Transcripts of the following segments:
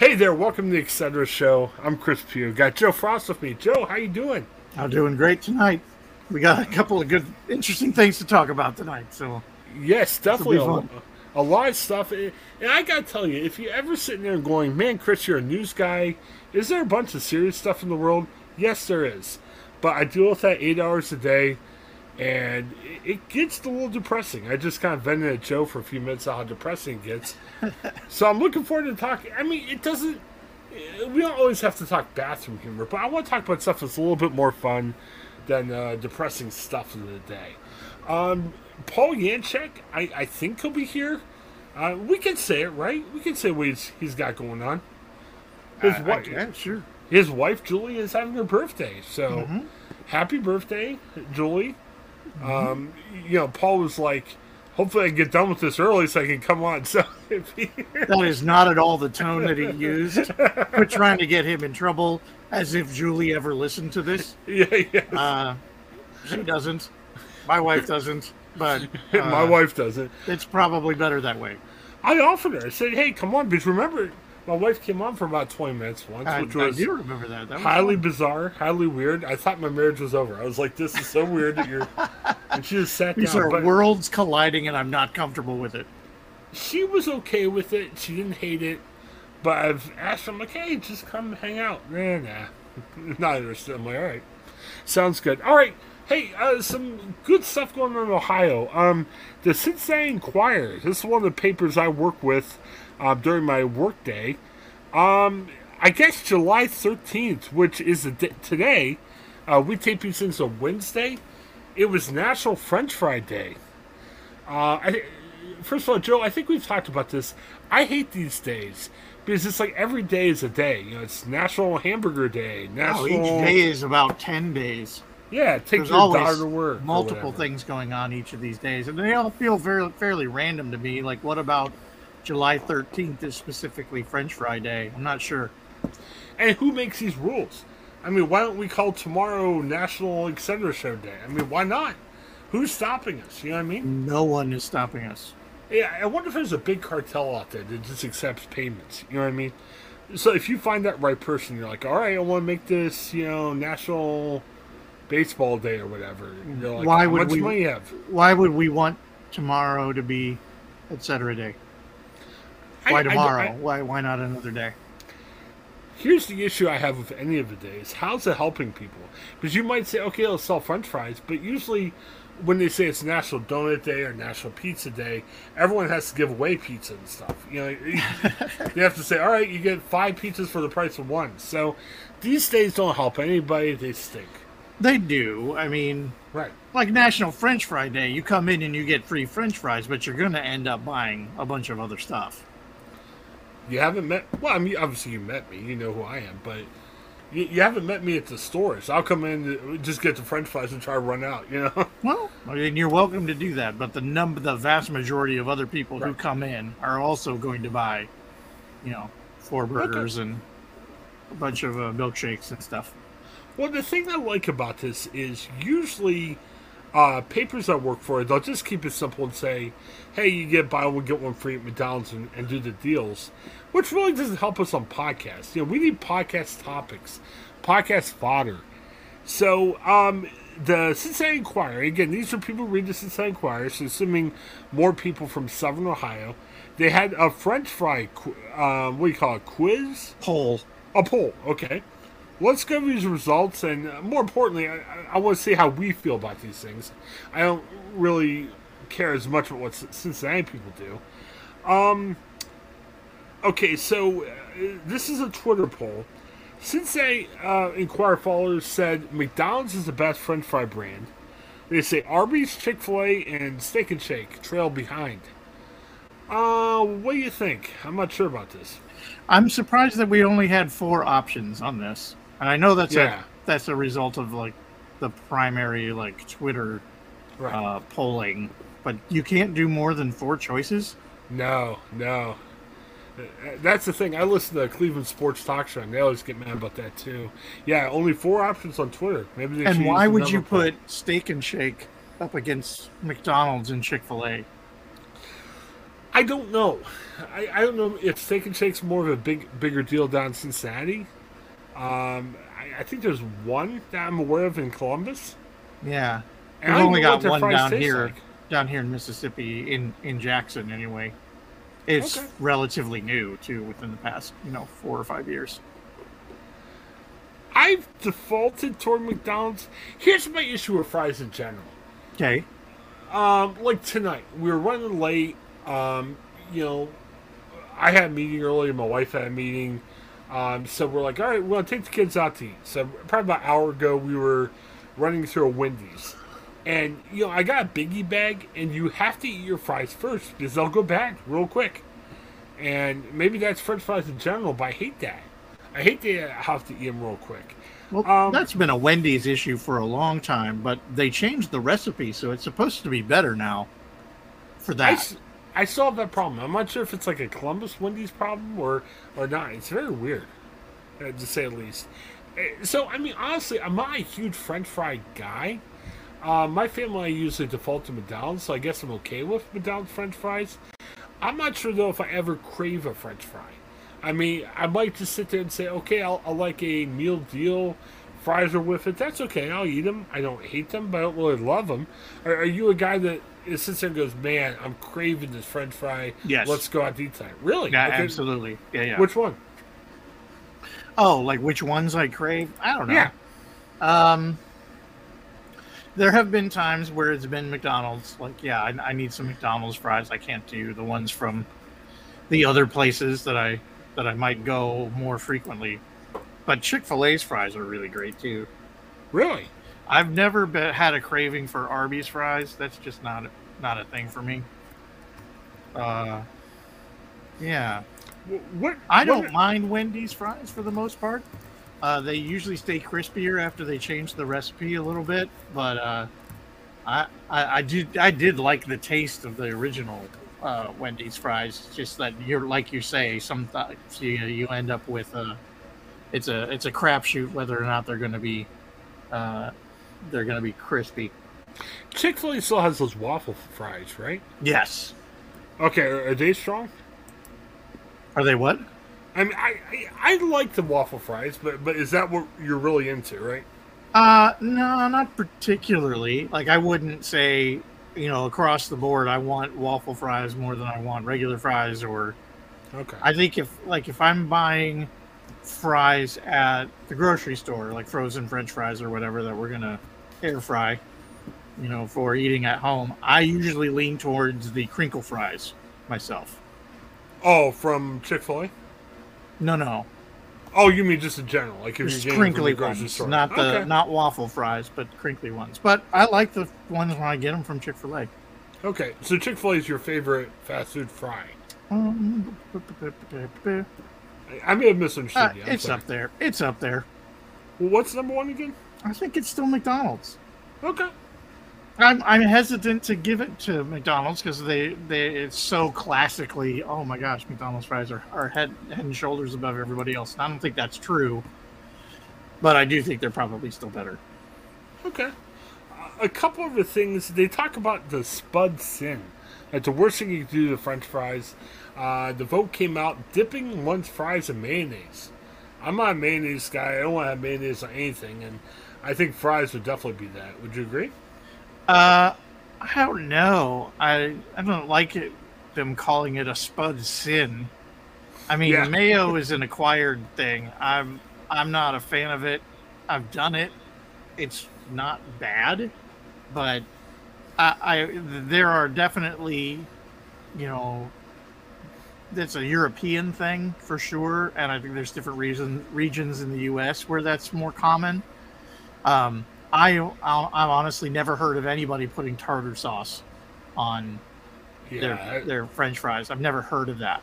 Hey there, welcome to the Etc. Show. I'm Chris Pugh. Got Joe Frost with me. Joe, how you doing? I'm doing great tonight. We got a couple of good, interesting things to talk about tonight. So yes, definitely a, a, lot of stuff. And I gotta tell you, if you're ever sitting there going, "Man, Chris, you're a news guy," is there a bunch of serious stuff in the world? Yes, there is. But I deal with that eight hours a day, and it gets a little depressing. I just kind of vented at Joe for a few minutes on how depressing it gets. so I'm looking forward to talking. I mean, it doesn't. We don't always have to talk bathroom humor, but I want to talk about stuff that's a little bit more fun than uh, depressing stuff of the day. Um, Paul Yanchek, I, I think he'll be here. Uh, we can say it, right? We can say what he's, he's got going on. His wife, yeah, sure. His wife Julie is having her birthday, so mm-hmm. happy birthday, Julie. Mm-hmm. Um, you know, Paul was like, hopefully I can get done with this early so I can come on. So that is not at all the tone that he used. We're trying to get him in trouble, as if Julie ever listened to this. Yeah, yeah. Uh, she doesn't. My wife doesn't. But uh, my wife doesn't. It's probably better that way. I offered her. I said, "Hey, come on, because remember, my wife came on for about 20 minutes once, I, which was I do remember that. that highly fun. bizarre, highly weird. I thought my marriage was over. I was like, this is so weird that you're. And she just sat These down. These are worlds colliding, and I'm not comfortable with it. She was okay with it. She didn't hate it. But I've asked her, I'm like, hey, just come hang out. Nah, nah. Not interested. I'm like, all right. Sounds good. All right. Hey, uh, some good stuff going on in Ohio. Um, the Cincinnati Enquirer. This is one of the papers I work with uh, during my workday. Um, I guess July 13th, which is today, uh, we tape these since a Wednesday. It was National French Fry Day. Uh, I, first of all, Joe, I think we've talked about this. I hate these days because it's like every day is a day. You know, it's National Hamburger Day. National. Oh, each day is about ten days. Yeah, take There's your daughter to work. Multiple things going on each of these days, and they all feel very fairly random to me. Like, what about July 13th is specifically French Fry Day. I'm not sure. And who makes these rules? I mean, why don't we call tomorrow National Etc. Show Day? I mean, why not? Who's stopping us? You know what I mean? No one is stopping us. Yeah, I wonder if there's a big cartel out there that just accepts payments. You know what I mean? So if you find that right person, you're like, all right, I want to make this, you know, National Baseball Day or whatever. Like, why would we, Why would we want tomorrow to be Etc. Day? Why tomorrow? I, I, why why not another day? Here's the issue I have with any of the days. How's it helping people? Because you might say, okay, let's sell French fries, but usually when they say it's National Donut Day or National Pizza Day, everyone has to give away pizza and stuff. You know, you, you have to say, all right, you get five pizzas for the price of one. So these days don't help anybody; they stink. They do. I mean, right? Like National French Fry Day, you come in and you get free French fries, but you're going to end up buying a bunch of other stuff. You haven't met. Well, I mean, obviously you met me. You know who I am, but you, you haven't met me at the store. So I'll come in, just get the French fries, and try to run out. You know. Well, I mean, you're welcome to do that, but the number, the vast majority of other people right. who come in are also going to buy, you know, four burgers okay. and a bunch of uh, milkshakes and stuff. Well, the thing I like about this is usually uh, papers I work for, it, they'll just keep it simple and say, hey, you get buy one, get one free at McDonald's and, and do the deals which really doesn't help us on podcasts. You know, we need podcast topics, podcast fodder. So, um, the Cincinnati Enquirer, again, these are people who read the Cincinnati Enquirer, so assuming more people from Southern Ohio. They had a French fry, uh, what do you call it, quiz? Poll. A poll, okay. Let's go these results, and uh, more importantly, I, I want to see how we feel about these things. I don't really care as much about what Cincinnati people do. Um, Okay, so uh, this is a Twitter poll. They uh, Enquirer followers said McDonald's is the best French fry brand, they say Arby's, Chick Fil A, and Steak and Shake trail behind. Uh, what do you think? I'm not sure about this. I'm surprised that we only had four options on this, and I know that's yeah. a that's a result of like the primary like Twitter right. uh, polling. But you can't do more than four choices. No, no. That's the thing. I listen to Cleveland Sports Talk Show, and they always get mad about that too. Yeah, only four options on Twitter. Maybe. and why would you put Steak and Shake up against McDonald's and Chick Fil A? I don't know. I, I don't know if Steak and Shake's more of a big bigger deal down in Cincinnati. Um, I, I think there's one that I'm aware of in Columbus. Yeah, we've only got one down here, like. down here in Mississippi, in in Jackson anyway. It's okay. relatively new too, within the past you know four or five years. I've defaulted toward McDonald's. Here's my issue with fries in general. Okay. Um, like tonight, we were running late. Um, you know, I had a meeting earlier. My wife had a meeting. Um, so we're like, all right, gonna take the kids out to eat. So probably about an hour ago, we were running through a Wendy's, and you know, I got a biggie bag, and you have to eat your fries first because they'll go bad real quick. And maybe that's French fries in general, but I hate that. I hate to have to eat them real quick. Well, um, that's been a Wendy's issue for a long time, but they changed the recipe, so it's supposed to be better now. For that, I, I solved that problem. I'm not sure if it's like a Columbus Wendy's problem or or not. It's very weird, uh, to say the least. Uh, so, I mean, honestly, I'm not a huge French fry guy. Uh, my family usually default to McDonald's, so I guess I'm okay with McDonald's French fries. I'm not sure though if I ever crave a French fry. I mean, I might just sit there and say, okay, I'll, I'll like a meal deal. Fries are with it. That's okay. I'll eat them. I don't hate them, but I don't really love them. Are, are you a guy that sits there and goes, man, I'm craving this French fry. Yes. Let's go out to eat time. Really? Yeah, okay. absolutely. Yeah, yeah. Which one? Oh, like which ones I crave? I don't know. Yeah. Um, there have been times where it's been McDonald's. Like, yeah, I, I need some McDonald's fries. I can't do the ones from the other places that I that I might go more frequently. But Chick Fil A's fries are really great too. Really? I've never been, had a craving for Arby's fries. That's just not not a thing for me. Uh, yeah. What? I don't what? mind Wendy's fries for the most part. Uh, they usually stay crispier after they change the recipe a little bit, but uh, I, I, I did I did like the taste of the original uh, Wendy's fries. Just that you're like you say, sometimes you, you end up with a it's a it's a crapshoot whether or not they're going to be uh, they're going to be crispy. Chick Fil A still has those waffle fries, right? Yes. Okay, are, they strong? Are they what? I mean, I, I, I like the waffle fries, but but is that what you're really into, right? Uh, no, not particularly. Like, I wouldn't say you know, across the board, I want waffle fries more than I want regular fries. Or, okay, I think if like if I'm buying fries at the grocery store, like frozen French fries or whatever that we're gonna air fry, you know, for eating at home, I usually lean towards the crinkle fries myself. Oh, from Chick Fil A? No, no. Oh, you mean just in general, like if just you're crinkly ones, store. not the okay. not waffle fries, but crinkly ones. But I like the ones when I get them from Chick Fil A. Okay, so Chick Fil A is your favorite fast food fry. Um, I may have misunderstood uh, you. it's sorry. up there. It's up there. Well, what's number one again? I think it's still McDonald's. Okay. I'm I'm hesitant to give it to McDonald's because they they it's so classically. Oh my gosh, McDonald's fries are, are head head and shoulders above everybody else. And I don't think that's true, but I do think they're probably still better. Okay. a couple of the things they talk about the spud sin. That's the worst thing you can do to French fries. Uh, the vote came out dipping one's fries in mayonnaise. I'm not a mayonnaise guy. I don't want to have mayonnaise on anything, and I think fries would definitely be that. Would you agree? Uh, I don't know. I I don't like it. Them calling it a spud sin. I mean, yeah. mayo is an acquired thing. I'm I'm not a fan of it. I've done it. It's not bad, but I, I there are definitely, you know, that's a European thing for sure, and I think there's different reason regions in the U.S. where that's more common. Um, I I've honestly never heard of anybody putting tartar sauce on yeah, their I, their French fries. I've never heard of that.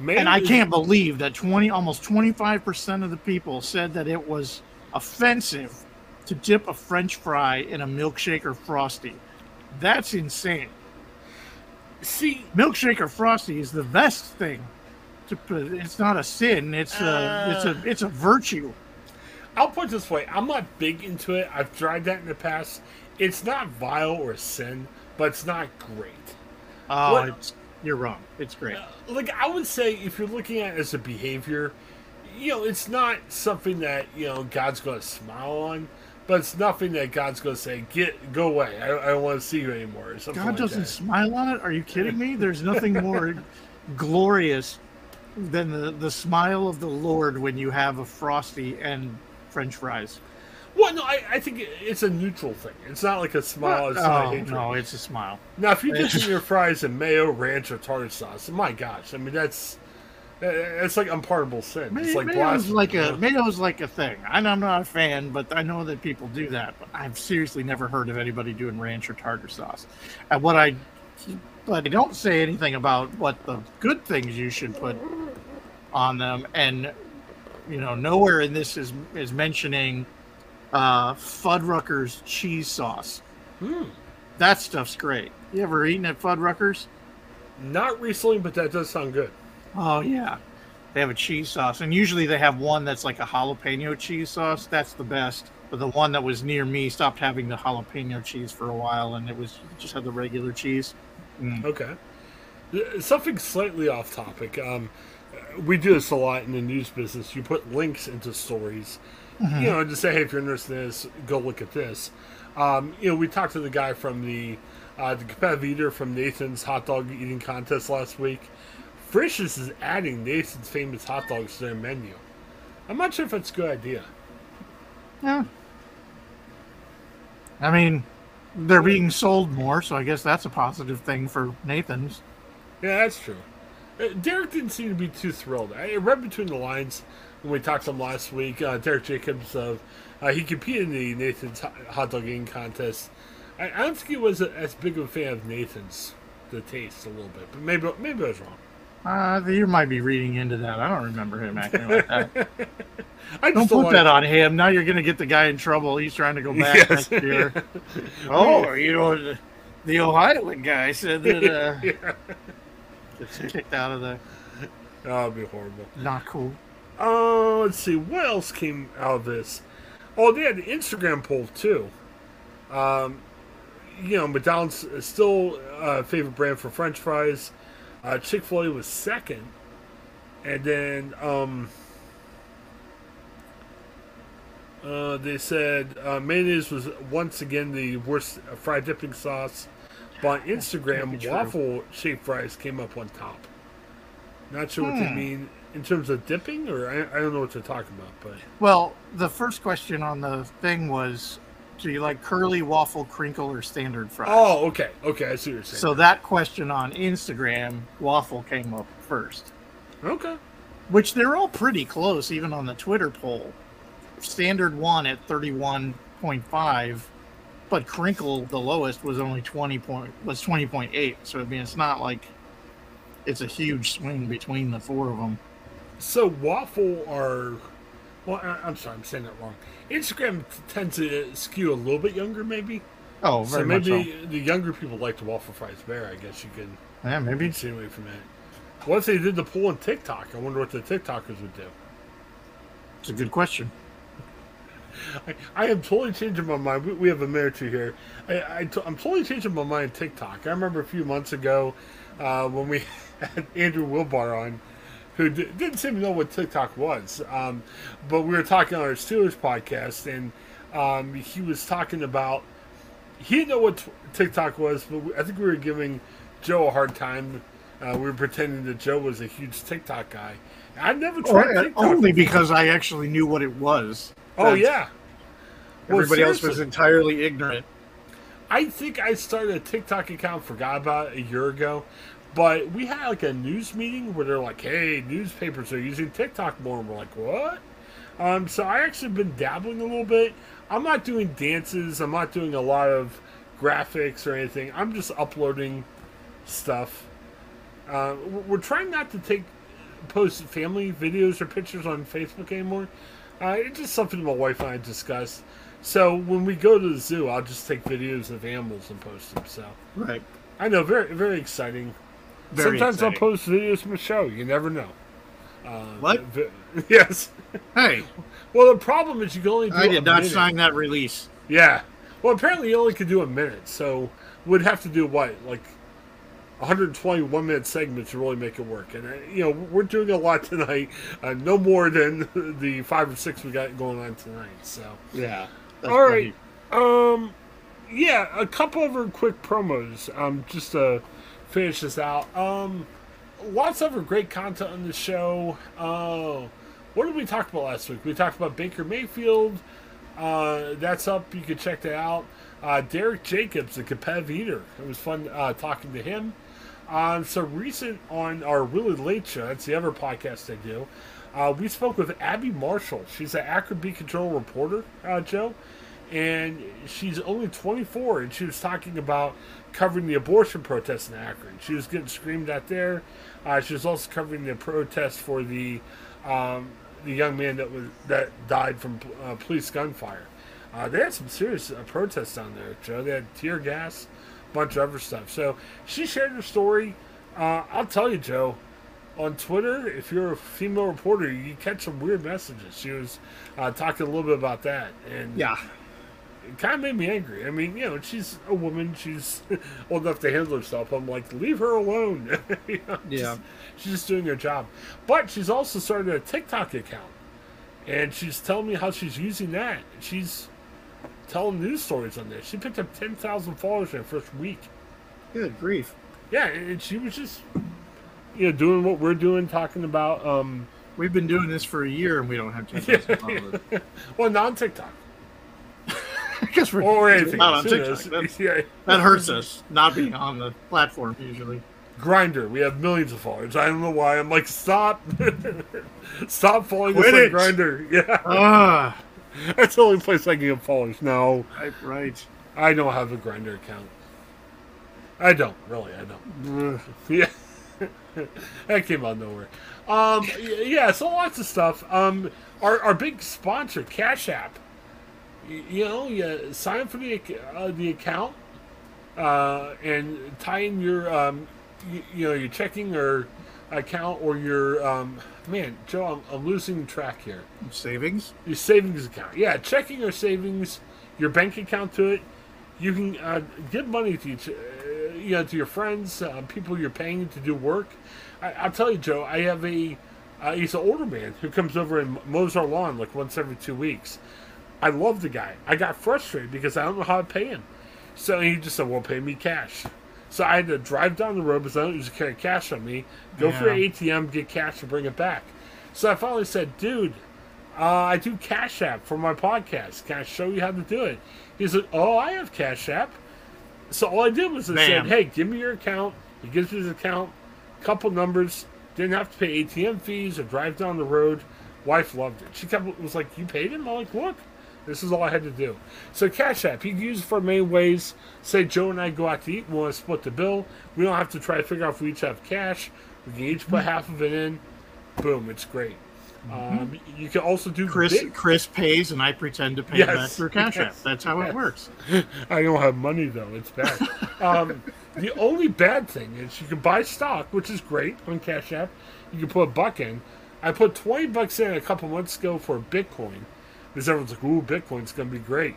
Maybe. And I can't believe that twenty almost twenty five percent of the people said that it was offensive to dip a French fry in a milkshake or frosty. That's insane. See, milkshake or frosty is the best thing. To put, it's not a sin. It's a uh, it's a it's a virtue. I'll put it this way: I'm not big into it. I've tried that in the past. It's not vile or sin, but it's not great. Oh, what? you're wrong. It's great. Uh, like I would say, if you're looking at it as a behavior, you know, it's not something that you know God's going to smile on, but it's nothing that God's going to say, "Get go away. I, I don't want to see you anymore." God like doesn't that. smile on it. Are you kidding me? There's nothing more glorious than the the smile of the Lord when you have a frosty and French fries. Well, no, I, I think it's a neutral thing. It's not like a smile. It's not oh, no, it's a smile. Now, if you dip your fries in mayo, ranch, or tartar sauce, my gosh, I mean that's eh, eh, it's like unpardonable sin. It's like mayo's like a mayo's like a thing. And I'm not a fan, but I know that people do that. But I've seriously never heard of anybody doing ranch or tartar sauce. And what I, but I don't say anything about what the good things you should put on them. And you know, nowhere in this is is mentioning uh, Fuddruckers cheese sauce. Hmm. That stuff's great. You ever eaten at Fuddruckers? Not recently, but that does sound good. Oh yeah, they have a cheese sauce, and usually they have one that's like a jalapeno cheese sauce. That's the best. But the one that was near me stopped having the jalapeno cheese for a while, and it was just had the regular cheese. Mm. Okay. Something slightly off topic. Um, we do this a lot in the news business. You put links into stories mm-hmm. you know, to say, hey, if you're interested in this, go look at this. Um, you know, we talked to the guy from the uh, the competitive eater from Nathan's hot dog eating contest last week. Frisch's is adding Nathan's famous hot dogs to their menu. I'm not sure if that's a good idea. Yeah. I mean, they're being sold more, so I guess that's a positive thing for Nathan's. Yeah, that's true. Uh, Derek didn't seem to be too thrilled. I read between the lines when we talked to him last week, uh, Derek Jacobs of uh, he competed in the Nathan's hot dog eating contest. I, I don't think he was a, as big of a fan of Nathan's the taste a little bit, but maybe maybe I was wrong. Uh, you might be reading into that. I don't remember him acting like that. I don't put that on him. Now you're going to get the guy in trouble. He's trying to go back yes. next year. oh, you know, the, the Ohioan guy said that uh, yeah. Kicked out of there. That would be horrible. Not cool. Uh, let's see. What else came out of this? Oh, they had the Instagram poll too. Um, you know, McDonald's is still a favorite brand for French fries. Uh, Chick Fil A was second, and then um, uh, they said uh, mayonnaise was once again the worst fried dipping sauce. But on Instagram, waffle shaped fries came up on top. Not sure hmm. what they hmm. mean in terms of dipping, or I, I don't know what they're talking about. But well, the first question on the thing was, do you like curly, waffle, crinkle, or standard fries? Oh, okay, okay, I see what you're saying. So that question on Instagram, waffle came up first. Okay. Which they're all pretty close, even on the Twitter poll. Standard one at thirty-one point five, but crinkle the lowest was only twenty point was twenty point eight. So I mean, it's not like it's a huge swing between the four of them. So waffle are, well, I, am sorry, I'm saying that wrong. Instagram tends to skew a little bit younger, maybe. Oh, so maybe so. the younger people like the waffle fries better. I guess you can. Yeah, maybe. Insinuate from that. What if they did the poll on TikTok? I wonder what the TikTokers would do. It's a good question. I, I am totally changing my mind. We, we have a minute or here. I, I t- I'm totally changing my mind. TikTok. I remember a few months ago uh, when we had Andrew Wilbar on who d- didn't seem to know what TikTok was. Um, but we were talking on our Steelers podcast, and um, he was talking about he didn't know what t- TikTok was, but we, I think we were giving Joe a hard time. Uh, we were pretending that Joe was a huge TikTok guy. I never tried TikTok only because I actually knew what it was. Oh yeah. Everybody else was entirely ignorant. I think I started a TikTok account, forgot about it a year ago, but we had like a news meeting where they're like, "Hey, newspapers are using TikTok more," and we're like, "What?" Um, so I actually been dabbling a little bit. I'm not doing dances. I'm not doing a lot of graphics or anything. I'm just uploading stuff. Uh, we're trying not to take post family videos or pictures on Facebook anymore. Uh, it's just something my wife and I discussed. So when we go to the zoo, I'll just take videos of animals and post them. So right, I know, very very exciting. Very Sometimes exciting. I'll post videos from the show. You never know. Uh, what? Vi- yes. Hey. well, the problem is you can only. do I did not minute. sign that release. Yeah. Well, apparently you only could do a minute, so would have to do what, like, 121 minute segment to really make it work. And, uh, you know, we're doing a lot tonight, uh, no more than the five or six we got going on tonight. So, yeah. All right. Um, yeah, a couple of quick promos um, just to finish this out. Um, lots of great content on the show. Uh, what did we talk about last week? We talked about Baker Mayfield. Uh, that's up. You can check that out. Uh, Derek Jacobs, the competitive eater. It was fun uh, talking to him. Um, so recent on our really late show, that's the other podcast I do. Uh, we spoke with Abby Marshall. She's an Akron Beacon Journal reporter, uh, Joe, and she's only 24, and she was talking about covering the abortion protests in Akron. She was getting screamed at there. Uh, she was also covering the protest for the um, the young man that was that died from uh, police gunfire. Uh, they had some serious uh, protests down there, Joe. They had tear gas, bunch of other stuff. So she shared her story. Uh, I'll tell you, Joe, on Twitter, if you're a female reporter, you catch some weird messages. She was uh, talking a little bit about that, and yeah, it kind of made me angry. I mean, you know, she's a woman; she's old enough to handle herself. I'm like, leave her alone. you know, yeah, just, she's just doing her job. But she's also started a TikTok account, and she's telling me how she's using that. She's telling news stories on there. She picked up ten thousand followers in her first week. Good grief! Yeah, and she was just, you know, doing what we're doing, talking about. um We've been doing this for a year, and we don't have ten thousand followers. well, not on TikTok because we're or anything not on TikTok. Yeah. That hurts us not being on the platform usually. Grindr, we have millions of followers. I don't know why. I'm like, stop, stop following Quit us on Grindr. Yeah, uh, that's the only place I can get followers. No, right, right. I don't have a Grindr account. I don't really. I don't. yeah, that came out of nowhere. Um, yeah, so lots of stuff. Um, our our big sponsor, Cash App you know, you sign up for the uh, the account uh, and tie in your um, you, you, know your checking or account or your um, man, Joe. I'm, I'm losing track here. Savings. Your savings account. Yeah, checking or savings. Your bank account to it. You can uh, give money to each, uh, you know, to your friends, uh, people you're paying to do work. I, will tell you, Joe. I have a. Uh, he's an older man who comes over and mows our lawn like once every two weeks. I love the guy. I got frustrated because I don't know how to pay him. So he just said, well, pay me cash. So I had to drive down the road because I don't usually carry cash on me, go yeah. for an ATM, get cash, and bring it back. So I finally said, dude, uh, I do Cash App for my podcast. Can I show you how to do it? He said, oh, I have Cash App. So all I did was I said, hey, give me your account. He gives me his account, couple numbers. Didn't have to pay ATM fees or drive down the road. Wife loved it. She kept was like, you paid him? I'm like, look, this is all I had to do. So Cash App, you can use it for many ways. Say Joe and I go out to eat, we want to split the bill. We don't have to try to figure out if we each have cash. We can each put half of it in. Boom, it's great. Mm-hmm. Um, you can also do Chris. Big. Chris pays, and I pretend to pay yes. back through Cash yes. App. That's how yes. it works. I don't have money though; it's bad. um, the only bad thing is you can buy stock, which is great on Cash App. You can put a buck in. I put twenty bucks in a couple months ago for Bitcoin because everyone's like, "Ooh, Bitcoin's going to be great."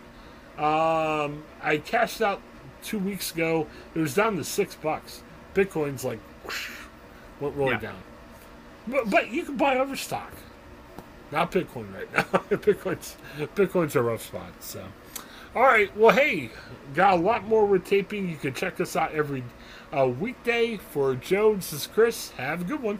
Um, I cashed out two weeks ago. It was down to six bucks. Bitcoin's like whoosh, went really yeah. down. But, but you can buy other stock. Not Bitcoin right now. Bitcoin's Bitcoin's a rough spot. So, all right. Well, hey, got a lot more with taping. You can check us out every uh, weekday. For Joe, this is Chris. Have a good one.